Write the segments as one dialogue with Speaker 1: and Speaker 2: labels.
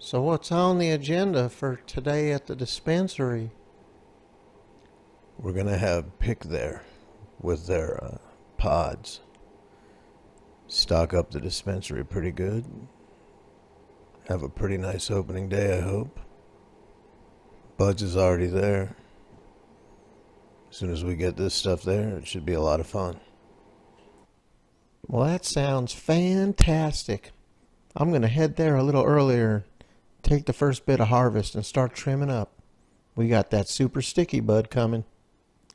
Speaker 1: So, what's on the agenda for today at the dispensary?
Speaker 2: We're gonna have Pick there with their uh, pods. Stock up the dispensary pretty good. Have a pretty nice opening day, I hope. Budge is already there. As soon as we get this stuff there, it should be a lot of fun.
Speaker 1: Well, that sounds fantastic. I'm going to head there a little earlier, take the first bit of harvest, and start trimming up. We got that super sticky bud coming.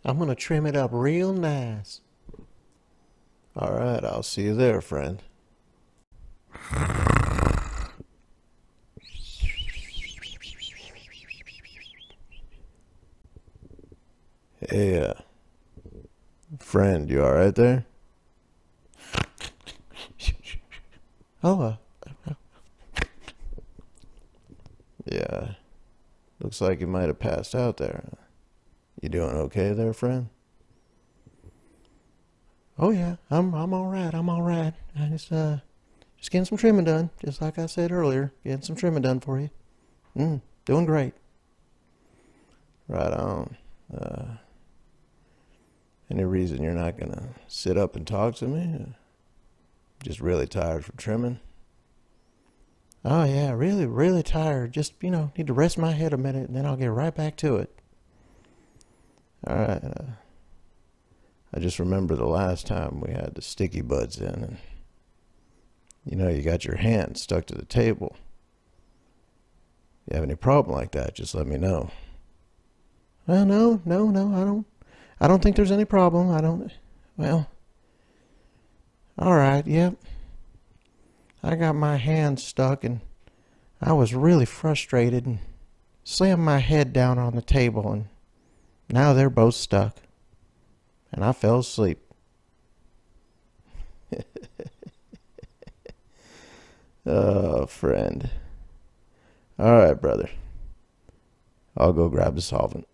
Speaker 1: I'm going to trim it up real nice.
Speaker 2: All right, I'll see you there, friend. Hey, uh, friend, you all right there?
Speaker 1: Oh, uh,
Speaker 2: Yeah, looks like you might have passed out there. You doing okay there, friend?
Speaker 1: oh yeah, I'm I'm all right. I'm all right. I just uh just getting some trimming done, just like I said earlier. Getting some trimming done for you. Mm, doing great.
Speaker 2: Right on. Uh, any reason you're not gonna sit up and talk to me? Just really tired from trimming?
Speaker 1: Oh yeah, really, really tired. Just you know, need to rest my head a minute, and then I'll get right back to it.
Speaker 2: All right. Uh, I just remember the last time we had the sticky buds in, and you know, you got your hand stuck to the table. You have any problem like that? Just let me know.
Speaker 1: Well, no, no, no, I don't. I don't think there's any problem. I don't. Well, all right, yep. I got my hand stuck, and I was really frustrated, and slammed my head down on the table, and now they're both stuck. And I fell asleep.
Speaker 2: Oh, friend. All right, brother. I'll go grab the solvent.